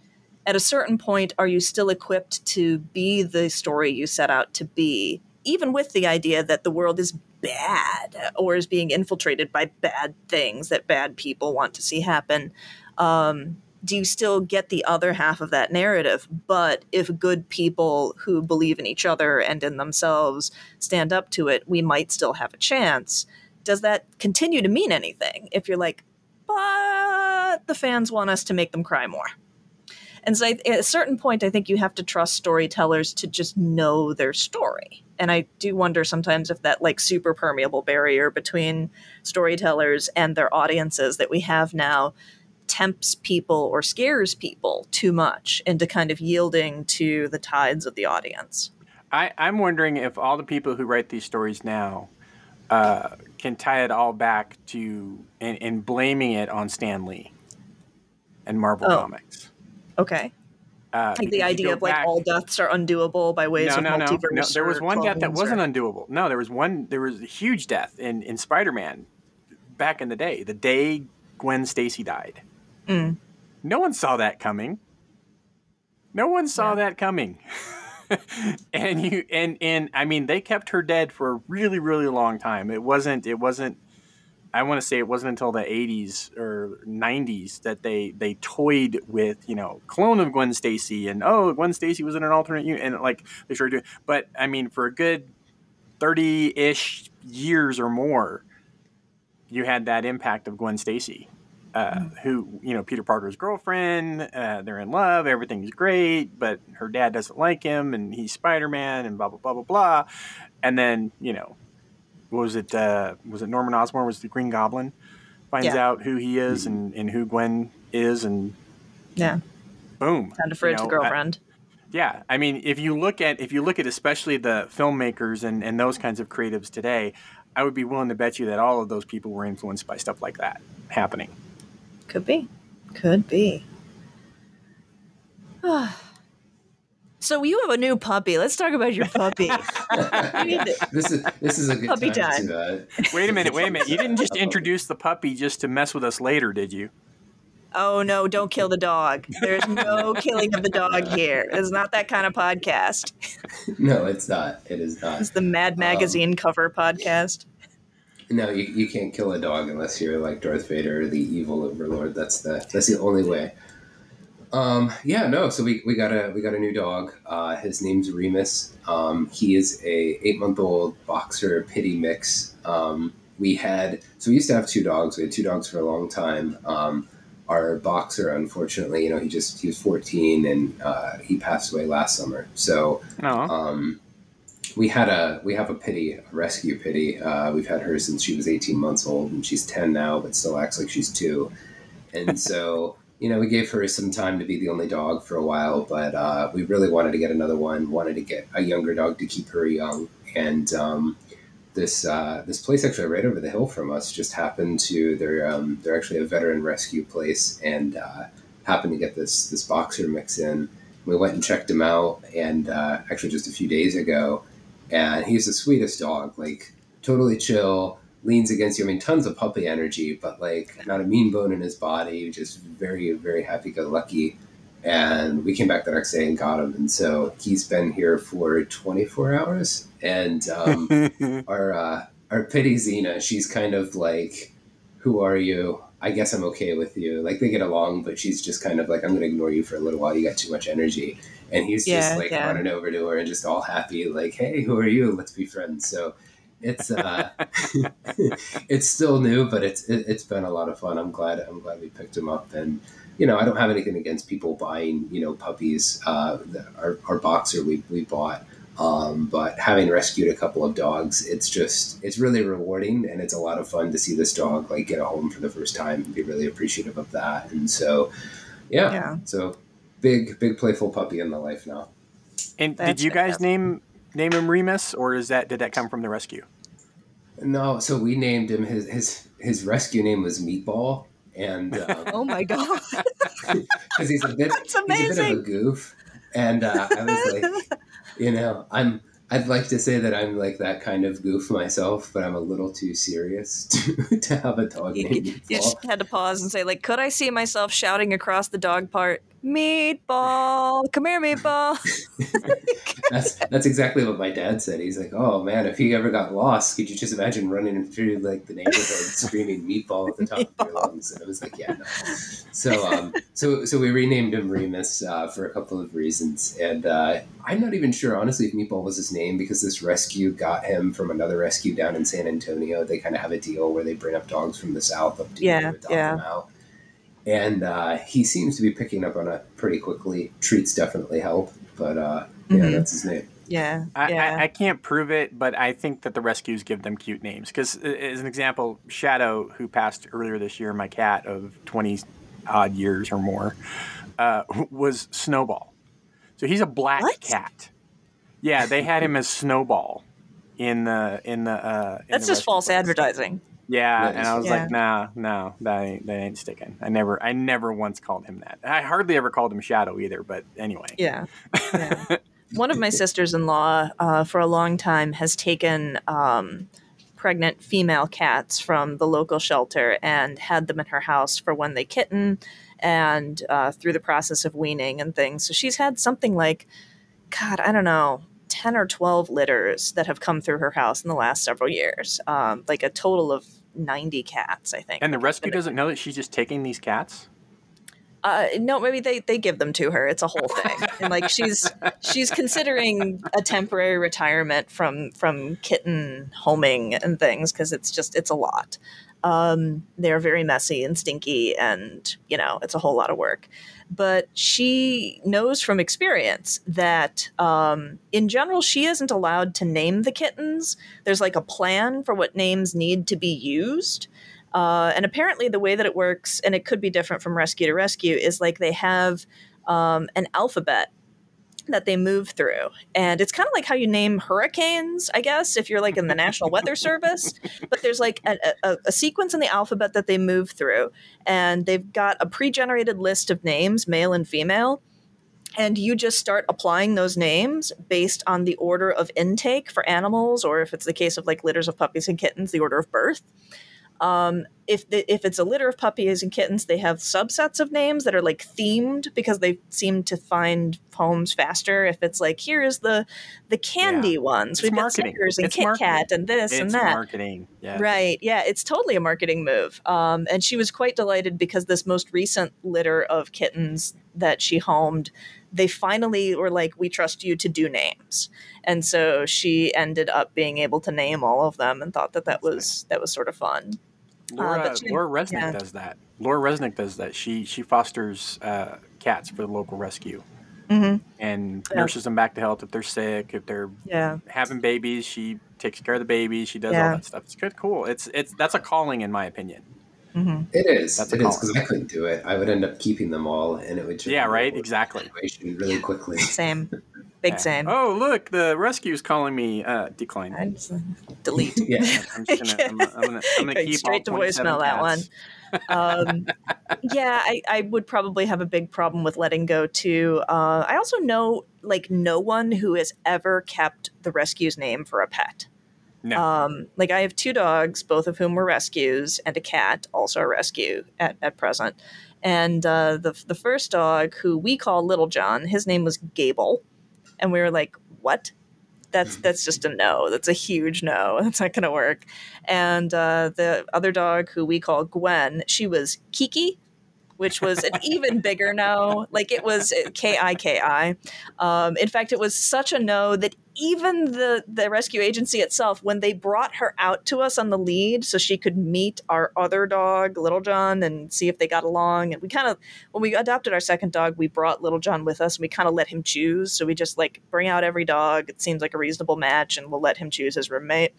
at a certain point, are you still equipped to be the story you set out to be, even with the idea that the world is bad or is being infiltrated by bad things that bad people want to see happen? Um, do you still get the other half of that narrative? But if good people who believe in each other and in themselves stand up to it, we might still have a chance. Does that continue to mean anything if you're like, but the fans want us to make them cry more? And so I, at a certain point, I think you have to trust storytellers to just know their story. And I do wonder sometimes if that like super permeable barrier between storytellers and their audiences that we have now tempts people or scares people too much into kind of yielding to the tides of the audience. I, I'm wondering if all the people who write these stories now uh, can tie it all back to and, and blaming it on Stan Lee and Marvel oh. Comics. Okay. Uh, like the idea of like back, all deaths are undoable by ways no, of no, multiverse. No, no. There was one death that wasn't undoable. No, there was one. There was a huge death in in Spider Man back in the day. The day Gwen Stacy died. Mm. No one saw that coming. No one saw yeah. that coming. and you and and I mean they kept her dead for a really really long time. It wasn't it wasn't I want to say it wasn't until the 80s or 90s that they they toyed with you know clone of Gwen Stacy and oh Gwen Stacy was in an alternate unit and like they started doing but I mean for a good 30 ish years or more you had that impact of Gwen Stacy uh, mm. who you know Peter Parker's girlfriend uh, they're in love everything's great but her dad doesn't like him and he's Spider Man and blah blah blah blah blah and then you know was it uh, was it Norman Osborn? Was the Green Goblin? Finds yeah. out who he is and, and who Gwen is and yeah. boom found a fridge you know, girlfriend. I, yeah I mean if you look at if you look at especially the filmmakers and, and those kinds of creatives today I would be willing to bet you that all of those people were influenced by stuff like that happening. Could be. Could be So you have a new puppy. Let's talk about your puppy. this is this is a good puppy time. time. Uh, wait a minute, wait a minute. You didn't just introduce the puppy just to mess with us later, did you? Oh no! Don't kill the dog. There's no killing of the dog here. It's not that kind of podcast. no, it's not. It is not. It's the Mad um, Magazine um, cover podcast. No, you, you can't kill a dog unless you're like Darth Vader, or the evil overlord. That's the that's the only way. Um, yeah, no. So we, we got a we got a new dog. Uh, his name's Remus. Um, he is a eight month old boxer pitty mix. Um, we had so we used to have two dogs. We had two dogs for a long time. Um, our boxer, unfortunately, you know, he just he was fourteen and uh, he passed away last summer. So um, we had a we have a pitty a rescue pitty. Uh, we've had her since she was eighteen months old, and she's ten now, but still acts like she's two. And so you know, we gave her some time to be the only dog for a while, but uh, we really wanted to get another one. Wanted to get a younger dog to keep her young, and um, this uh, this place actually right over the hill from us just happened to they're um, they're actually a veteran rescue place, and uh, happened to get this this boxer mix in. We went and checked him out, and uh, actually just a few days ago, and he's the sweetest dog, like totally chill leans against you. I mean, tons of puppy energy, but like not a mean bone in his body, just very, very happy go lucky. And we came back the next day and got him. And so he's been here for 24 hours. And um, our, uh, our pity Xena, she's kind of like, Who are you? I guess I'm okay with you. Like they get along, but she's just kind of like, I'm going to ignore you for a little while. You got too much energy. And he's yeah, just like yeah. running over to her and just all happy, like, Hey, who are you? Let's be friends. So it's uh, it's still new, but it's it, has been a lot of fun. I'm glad I'm glad we picked him up, and you know I don't have anything against people buying you know puppies. Uh, our, our boxer we we bought. Um, but having rescued a couple of dogs, it's just it's really rewarding and it's a lot of fun to see this dog like get a home for the first time and be really appreciative of that. And so, yeah, yeah. so big big playful puppy in the life now. And That's did you guys name name him Remus, or is that did that come from the rescue? No, so we named him his his his rescue name was Meatball, and um, oh my god, because he's a bit That's amazing. he's a bit of a goof, and uh, I was like, you know, I'm I'd like to say that I'm like that kind of goof myself, but I'm a little too serious to, to have a dog you, named You just had to pause and say, like, could I see myself shouting across the dog part, "Meatball, come here, Meatball"? that's that's exactly what my dad said. He's like, "Oh man, if he ever got lost, could you just imagine running through like the neighborhood screaming meatball at the top meatball. of your lungs?" And I was like, "Yeah, no." So um, so so we renamed him Remus uh, for a couple of reasons, and uh, I'm not even sure honestly if Meatball was his name because this rescue got him from another rescue down in San Antonio. They kind of have a deal where they bring up dogs from the south up to yeah, adopt yeah. them out and uh, he seems to be picking up on it pretty quickly. Treats definitely help, but uh, yeah, mm-hmm. that's his name. Yeah, I, yeah. I, I, can't prove it, but I think that the rescues give them cute names. Because, as an example, Shadow, who passed earlier this year, my cat of 20 odd years or more, uh, was Snowball. So he's a black what? cat. Yeah, they had him as Snowball in the in the. Uh, in That's the just false advertising. Yeah, and I was yeah. like, nah, no, that ain't that ain't sticking. I never, I never once called him that. I hardly ever called him Shadow either. But anyway. Yeah. yeah. One of my sisters-in-law, uh, for a long time, has taken um, pregnant female cats from the local shelter and had them in her house for when they kitten and uh, through the process of weaning and things. So she's had something like, God, I don't know, 10 or 12 litters that have come through her house in the last several years, um, like a total of 90 cats, I think. And the rescue doesn't know that she's just taking these cats? Uh, no, maybe they, they give them to her. It's a whole thing, and like she's she's considering a temporary retirement from from kitten homing and things because it's just it's a lot. Um, they're very messy and stinky, and you know it's a whole lot of work but she knows from experience that um, in general she isn't allowed to name the kittens. There's like a plan for what names need to be used uh, and apparently the way that it works and it could be different from rescue to rescue is like they have um, an alphabet that they move through. And it's kind of like how you name hurricanes, I guess, if you're like in the National Weather Service. But there's like a, a, a, sequence in the alphabet that they move through. And they've got a pre generated list of names, male and female. And you just start applying those names based on the order of intake for animals, or if it's the case of like litters of puppies and kittens, the order of birth. Um, if the, if it's a litter of puppies and kittens, they have subsets of names that are like themed because they seem to find homes faster. If it's like here's the the candy yeah. ones, we've got Snickers and it's Kit marketing. Kat and this it's and that. Marketing, yeah. right? Yeah, it's totally a marketing move. Um, and she was quite delighted because this most recent litter of kittens that she homed they finally were like, we trust you to do names. And so she ended up being able to name all of them and thought that that was, that was sort of fun. Laura, uh, she, Laura Resnick yeah. does that. Laura Resnick does that. She she fosters uh, cats for the local rescue. Mm-hmm. And yeah. nurses them back to health if they're sick, if they're yeah. having babies. She takes care of the babies. She does all that stuff. It's good, cool. It's it's that's a calling in my opinion. Mm-hmm. It is. That's it is because I couldn't do it. I would end up keeping them all, and it would. Yeah. Right. Exactly. Really quickly. Same. Big yeah. same. Oh, look, the rescue's calling me. Uh, decline. Uh, delete. yeah, I'm just gonna. I'm, I'm gonna, I'm gonna keep straight to voicemail that one. um, yeah, I, I would probably have a big problem with letting go too. Uh, I also know like no one who has ever kept the rescue's name for a pet. No. Um, like I have two dogs, both of whom were rescues, and a cat, also a rescue at, at present. And uh, the the first dog, who we call Little John, his name was Gable and we were like, "What? That's mm. that's just a no. That's a huge no. That's not going to work." And uh, the other dog, who we call Gwen, she was Kiki, which was an even bigger no. Like it was K I K I. Um, in fact, it was such a no that even the the rescue agency itself, when they brought her out to us on the lead, so she could meet our other dog, Little John, and see if they got along. And we kind of, when we adopted our second dog, we brought Little John with us, and we kind of let him choose. So we just like bring out every dog. It seems like a reasonable match, and we'll let him choose his roommate.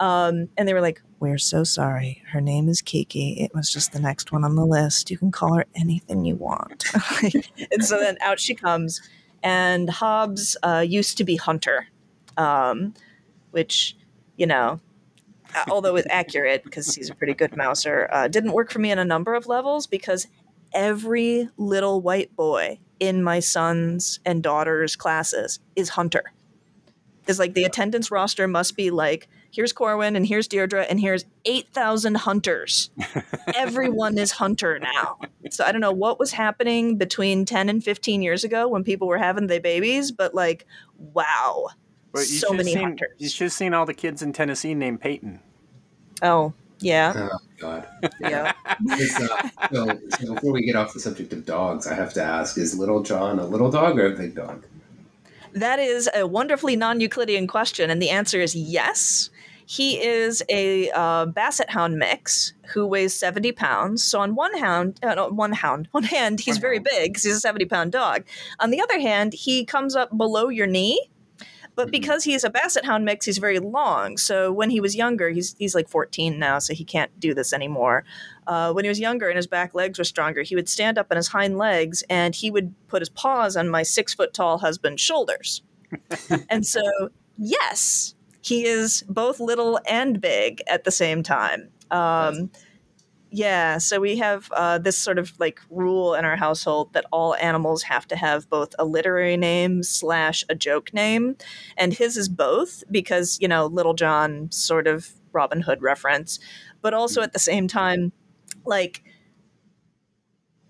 Um, and they were like, We're so sorry. Her name is Kiki. It was just the next one on the list. You can call her anything you want. and so then out she comes. And Hobbs uh, used to be Hunter, um, which, you know, although it's accurate because he's a pretty good mouser, uh, didn't work for me on a number of levels because every little white boy in my sons and daughters' classes is Hunter. It's like the attendance roster must be like here's Corwin and here's Deirdre and here's 8,000 hunters. Everyone is hunter now. So I don't know what was happening between 10 and 15 years ago when people were having their babies, but like, wow. so many seen, hunters. You should have seen all the kids in Tennessee named Peyton. Oh, yeah. Oh, God. Yeah. uh, so, so before we get off the subject of dogs, I have to ask is Little John a little dog or a big dog? That is a wonderfully non Euclidean question, and the answer is yes. He is a uh, basset hound mix who weighs 70 pounds. So on one hound, uh, no, one hound, one hand, he's very big because he's a 70 pound dog. On the other hand, he comes up below your knee. But mm-hmm. because he's a basset hound mix, he's very long. So when he was younger, he's he's like 14 now, so he can't do this anymore. Uh, when he was younger and his back legs were stronger, he would stand up on his hind legs and he would put his paws on my six foot tall husband's shoulders. and so, yes, he is both little and big at the same time. Um, yeah, so we have uh, this sort of like rule in our household that all animals have to have both a literary name slash a joke name, and his is both because you know Little John sort of Robin Hood reference, but also at the same time, like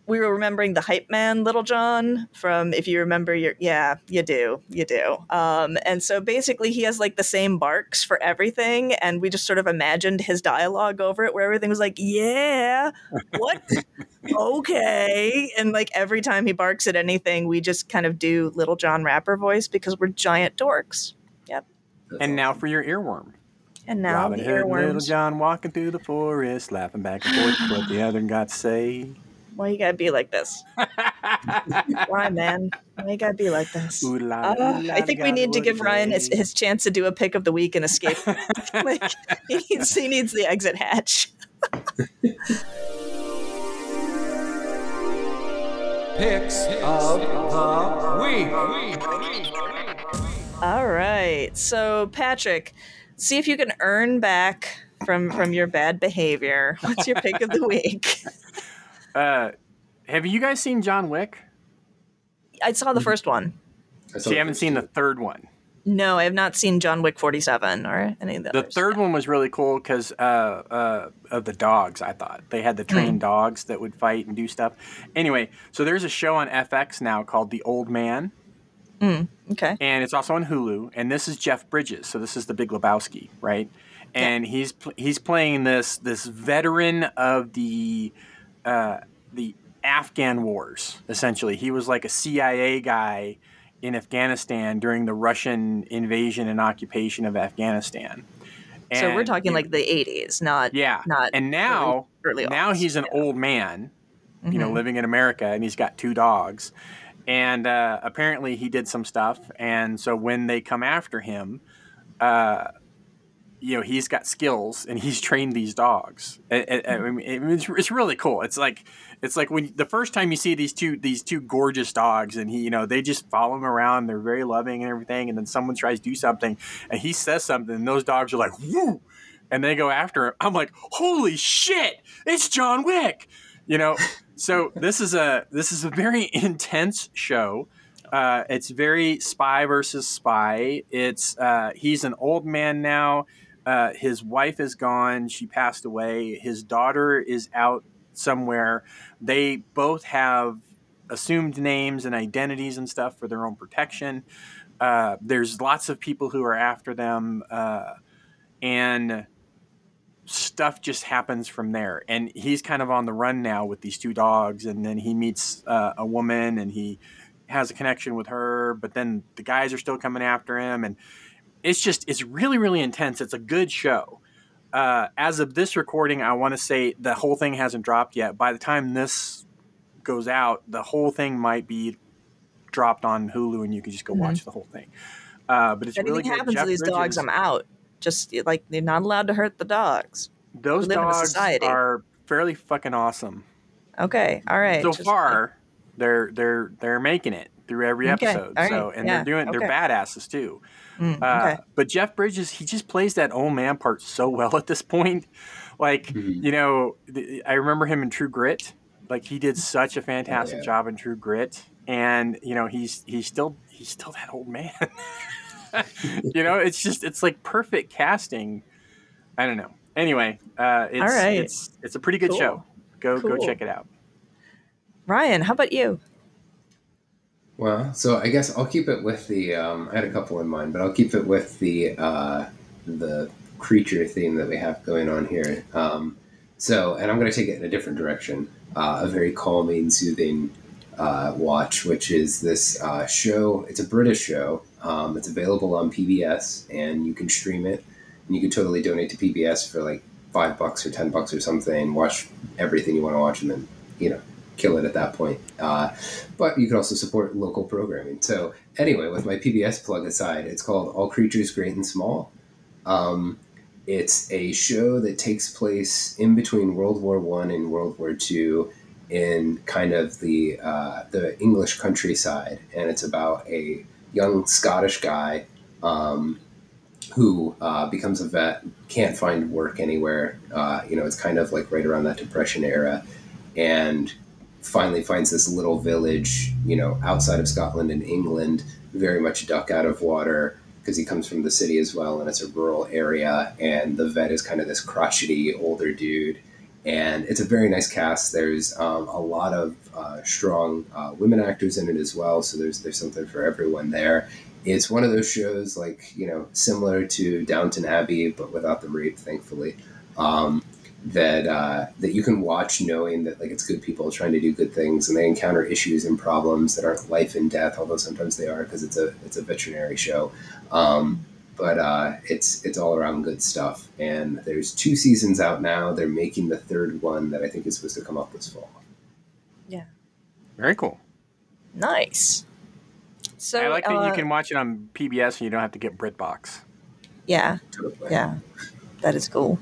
we were remembering the hype man Lil Jon from if you remember your yeah you do you do um, and so basically he has like the same barks for everything and we just sort of imagined his dialogue over it where everything was like yeah what okay and like every time he barks at anything we just kind of do Lil Jon rapper voice because we're giant dorks yep and now for your earworm and now Robin the Hood earworms. Little John walking through the forest, laughing back and forth. what the other got to say? Why you gotta be like this? Why, man? Why you gotta be like this? Uh, I think we need to give Ryan his, his, chance to do a pick of the week and escape. like he needs, he needs the exit hatch. Picks of the week. All right, so Patrick, see if you can earn back from from your bad behavior. What's your pick of the week? Uh, have you guys seen John Wick? I saw the first one. So you haven't seen the third one. No, I have not seen John Wick 47 or any of the The others. third one was really cool because uh, uh, of the dogs, I thought. They had the trained mm. dogs that would fight and do stuff. Anyway, so there's a show on FX now called The Old Man. Mm, okay. And it's also on Hulu. And this is Jeff Bridges. So this is the Big Lebowski, right? And yeah. he's he's playing this this veteran of the uh, the Afghan wars. Essentially, he was like a CIA guy in Afghanistan during the Russian invasion and occupation of Afghanistan. And, so we're talking like the 80s, not yeah, not and now early, early now he's an yeah. old man, you mm-hmm. know, living in America, and he's got two dogs, and uh, apparently he did some stuff, and so when they come after him, uh, you know he's got skills and he's trained these dogs. I mean, it's, it's really cool. It's like it's like when the first time you see these two these two gorgeous dogs and he you know they just follow him around. They're very loving and everything. And then someone tries to do something and he says something and those dogs are like woo, and they go after him. I'm like holy shit, it's John Wick. You know, so this is a this is a very intense show. Uh, it's very spy versus spy. It's uh, he's an old man now uh, his wife is gone. She passed away. His daughter is out somewhere. They both have assumed names and identities and stuff for their own protection. Uh, there's lots of people who are after them. Uh, and stuff just happens from there. And he's kind of on the run now with these two dogs. And then he meets uh, a woman and he has a connection with her, but then the guys are still coming after him. And it's just, it's really, really intense. It's a good show. Uh, as of this recording, I want to say the whole thing hasn't dropped yet. By the time this goes out, the whole thing might be dropped on Hulu and you can just go mm-hmm. watch the whole thing. Uh, but it's if anything really happens Jeff to these Bridges, dogs, I'm out. Just like they're not allowed to hurt the dogs. Those dogs are fairly fucking awesome. Okay, all right. So Just, far, they're they're they're making it through every episode. Right. So and yeah. they're doing okay. they're badasses too. Mm, uh, but Jeff Bridges, he just plays that old man part so well at this point. Like mm-hmm. you know, I remember him in True Grit. Like he did such a fantastic oh, yeah. job in True Grit, and you know he's he's still he's still that old man. you know, it's just it's like perfect casting. I don't know. Anyway, uh, it's, All right. it's it's a pretty good cool. show. Go cool. go check it out. Ryan, how about you? Well, so I guess I'll keep it with the. Um, I had a couple in mind, but I'll keep it with the uh, the creature theme that we have going on here. Um, so, and I'm going to take it in a different direction. Uh, a very calming, soothing uh, watch, which is this uh, show. It's a British show. Um, it's available on PBS, and you can stream it. And you can totally donate to PBS for like five bucks or ten bucks or something. Watch everything you want to watch, and then you know kill it at that point. Uh, but you can also support local programming. So anyway, with my PBS plug aside, it's called All Creatures Great and Small. Um, it's a show that takes place in between World War One and World War Two in kind of the uh, the English countryside, and it's about a young Scottish guy um, who uh, becomes a vet, can't find work anywhere. Uh, you know, it's kind of like right around that Depression era, and finally finds this little village, you know, outside of Scotland in England, very much duck out of water because he comes from the city as well, and it's a rural area. And the vet is kind of this crotchety older dude and it's a very nice cast. There's um, a lot of uh, strong uh, women actors in it as well, so there's there's something for everyone there. It's one of those shows like you know similar to Downton Abbey, but without the rape, thankfully. Um, that uh, that you can watch knowing that like it's good people trying to do good things, and they encounter issues and problems that aren't life and death, although sometimes they are because it's a it's a veterinary show. Um, but uh, it's it's all around good stuff. And there's two seasons out now. They're making the third one that I think is supposed to come up this fall. Yeah. Very cool. Nice. So I like that uh, you can watch it on PBS and you don't have to get BritBox. Yeah. Totally. Yeah. That is cool.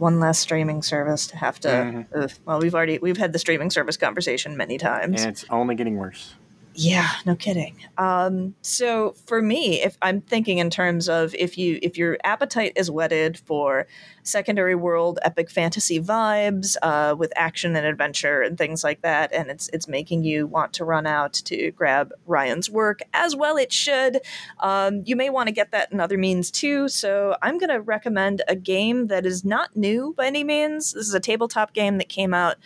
One less streaming service to have to. Mm-hmm. well, we've already we've had the streaming service conversation many times, and it's only getting worse. Yeah, no kidding. Um, so for me, if I'm thinking in terms of if you if your appetite is whetted for secondary world epic fantasy vibes uh, with action and adventure and things like that, and it's it's making you want to run out to grab Ryan's work as well. It should. Um, you may want to get that in other means too. So I'm going to recommend a game that is not new by any means. This is a tabletop game that came out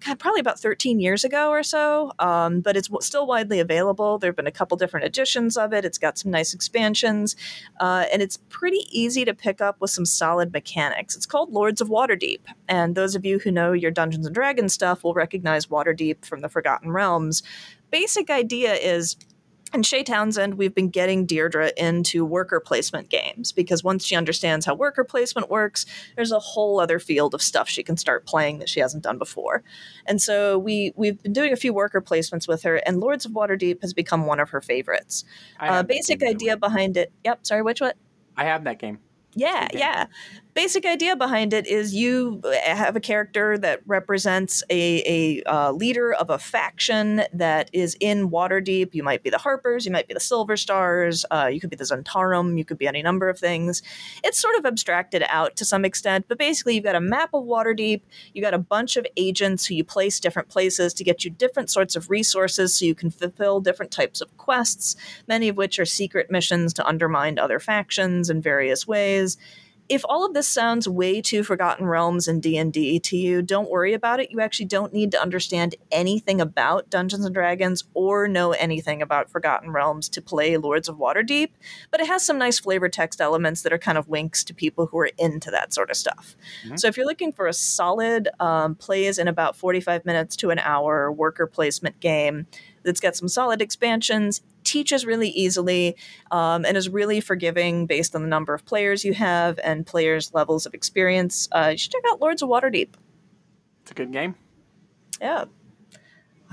God, probably about 13 years ago or so, um, but it's still widely available. There have been a couple different editions of it. It's got some nice expansions, uh, and it's pretty easy to pick up with some solid mechanics. It's called Lords of Waterdeep, and those of you who know your Dungeons and Dragons stuff will recognize Waterdeep from the Forgotten Realms. Basic idea is and Shay Townsend, we've been getting Deirdre into worker placement games because once she understands how worker placement works, there's a whole other field of stuff she can start playing that she hasn't done before. And so we we've been doing a few worker placements with her, and Lords of Waterdeep has become one of her favorites. Uh, basic idea behind it. Yep. Sorry, which what? I have that game. Yeah, yeah. Basic idea behind it is you have a character that represents a, a uh, leader of a faction that is in Waterdeep. You might be the Harpers, you might be the Silver Stars, uh, you could be the Zhentarim, you could be any number of things. It's sort of abstracted out to some extent, but basically you've got a map of Waterdeep, you've got a bunch of agents who you place different places to get you different sorts of resources so you can fulfill different types of quests, many of which are secret missions to undermine other factions in various ways if all of this sounds way too Forgotten Realms and D&D to you, don't worry about it. You actually don't need to understand anything about Dungeons and Dragons or know anything about Forgotten Realms to play Lords of Waterdeep, but it has some nice flavor text elements that are kind of winks to people who are into that sort of stuff. Mm-hmm. So if you're looking for a solid um, plays in about 45 minutes to an hour worker placement game, that's got some solid expansions, teaches really easily, um, and is really forgiving based on the number of players you have and players' levels of experience. Uh, you should check out Lords of Waterdeep. It's a good game. Yeah.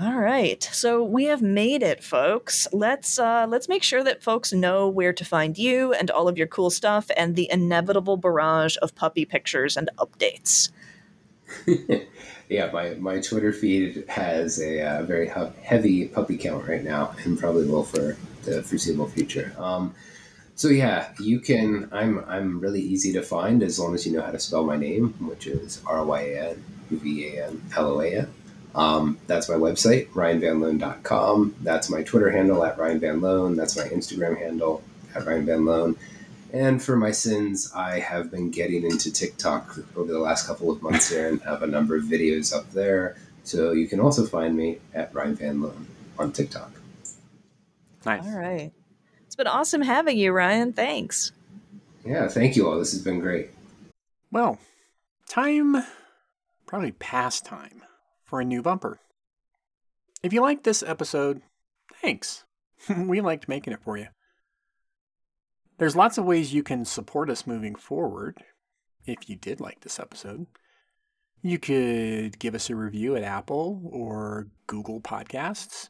All right, so we have made it, folks. Let's uh, let's make sure that folks know where to find you and all of your cool stuff, and the inevitable barrage of puppy pictures and updates. yeah, my, my Twitter feed has a uh, very heavy puppy count right now, and probably will for the foreseeable future. Um, so yeah, you can. I'm I'm really easy to find as long as you know how to spell my name, which is R Y A N V A N L O A N. Um, that's my website, ryanvanloan.com. That's my Twitter handle at ryanvanloan. That's my Instagram handle at ryanvanloan. And for my sins, I have been getting into TikTok over the last couple of months here and have a number of videos up there. So you can also find me at Ryan Van Loan on TikTok. Nice. All right. It's been awesome having you, Ryan. Thanks. Yeah, thank you all. This has been great. Well, time, probably past time, for a new bumper. If you liked this episode, thanks. we liked making it for you. There's lots of ways you can support us moving forward if you did like this episode. You could give us a review at Apple or Google Podcasts,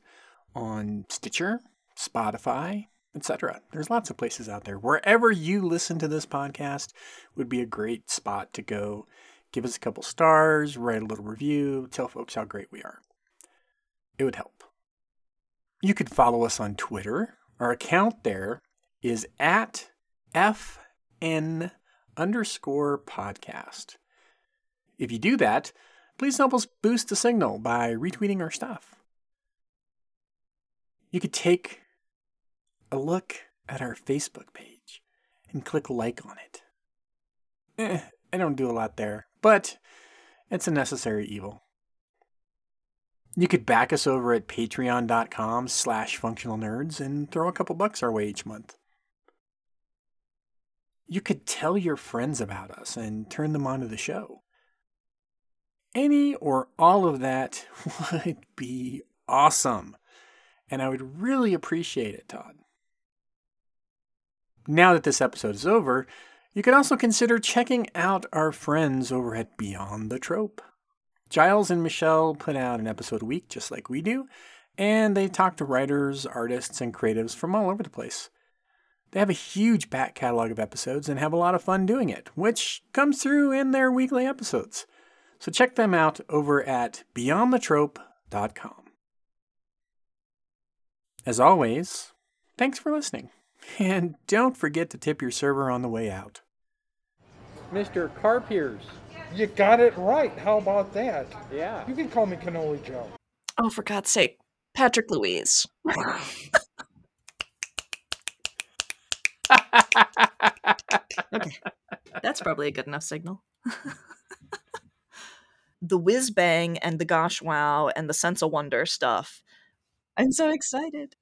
on Stitcher, Spotify, etc. There's lots of places out there. Wherever you listen to this podcast would be a great spot to go. Give us a couple stars, write a little review, tell folks how great we are. It would help. You could follow us on Twitter. Our account there is at FN underscore podcast. If you do that, please help us boost the signal by retweeting our stuff. You could take a look at our Facebook page and click like on it. Eh, I don't do a lot there, but it's a necessary evil. You could back us over at patreon.com slash functional nerds and throw a couple bucks our way each month you could tell your friends about us and turn them onto the show. Any or all of that would be awesome. And I would really appreciate it, Todd. Now that this episode is over, you can also consider checking out our friends over at Beyond the Trope. Giles and Michelle put out an episode a week just like we do, and they talk to writers, artists, and creatives from all over the place. They have a huge back catalog of episodes and have a lot of fun doing it, which comes through in their weekly episodes. So check them out over at beyondthetrope.com. As always, thanks for listening. And don't forget to tip your server on the way out. Mr. Carpiers. You got it right. How about that? Yeah. You can call me Cannoli Joe. Oh, for God's sake. Patrick Louise. okay. That's probably a good enough signal. the whiz bang and the gosh wow and the sense of wonder stuff. I'm so excited.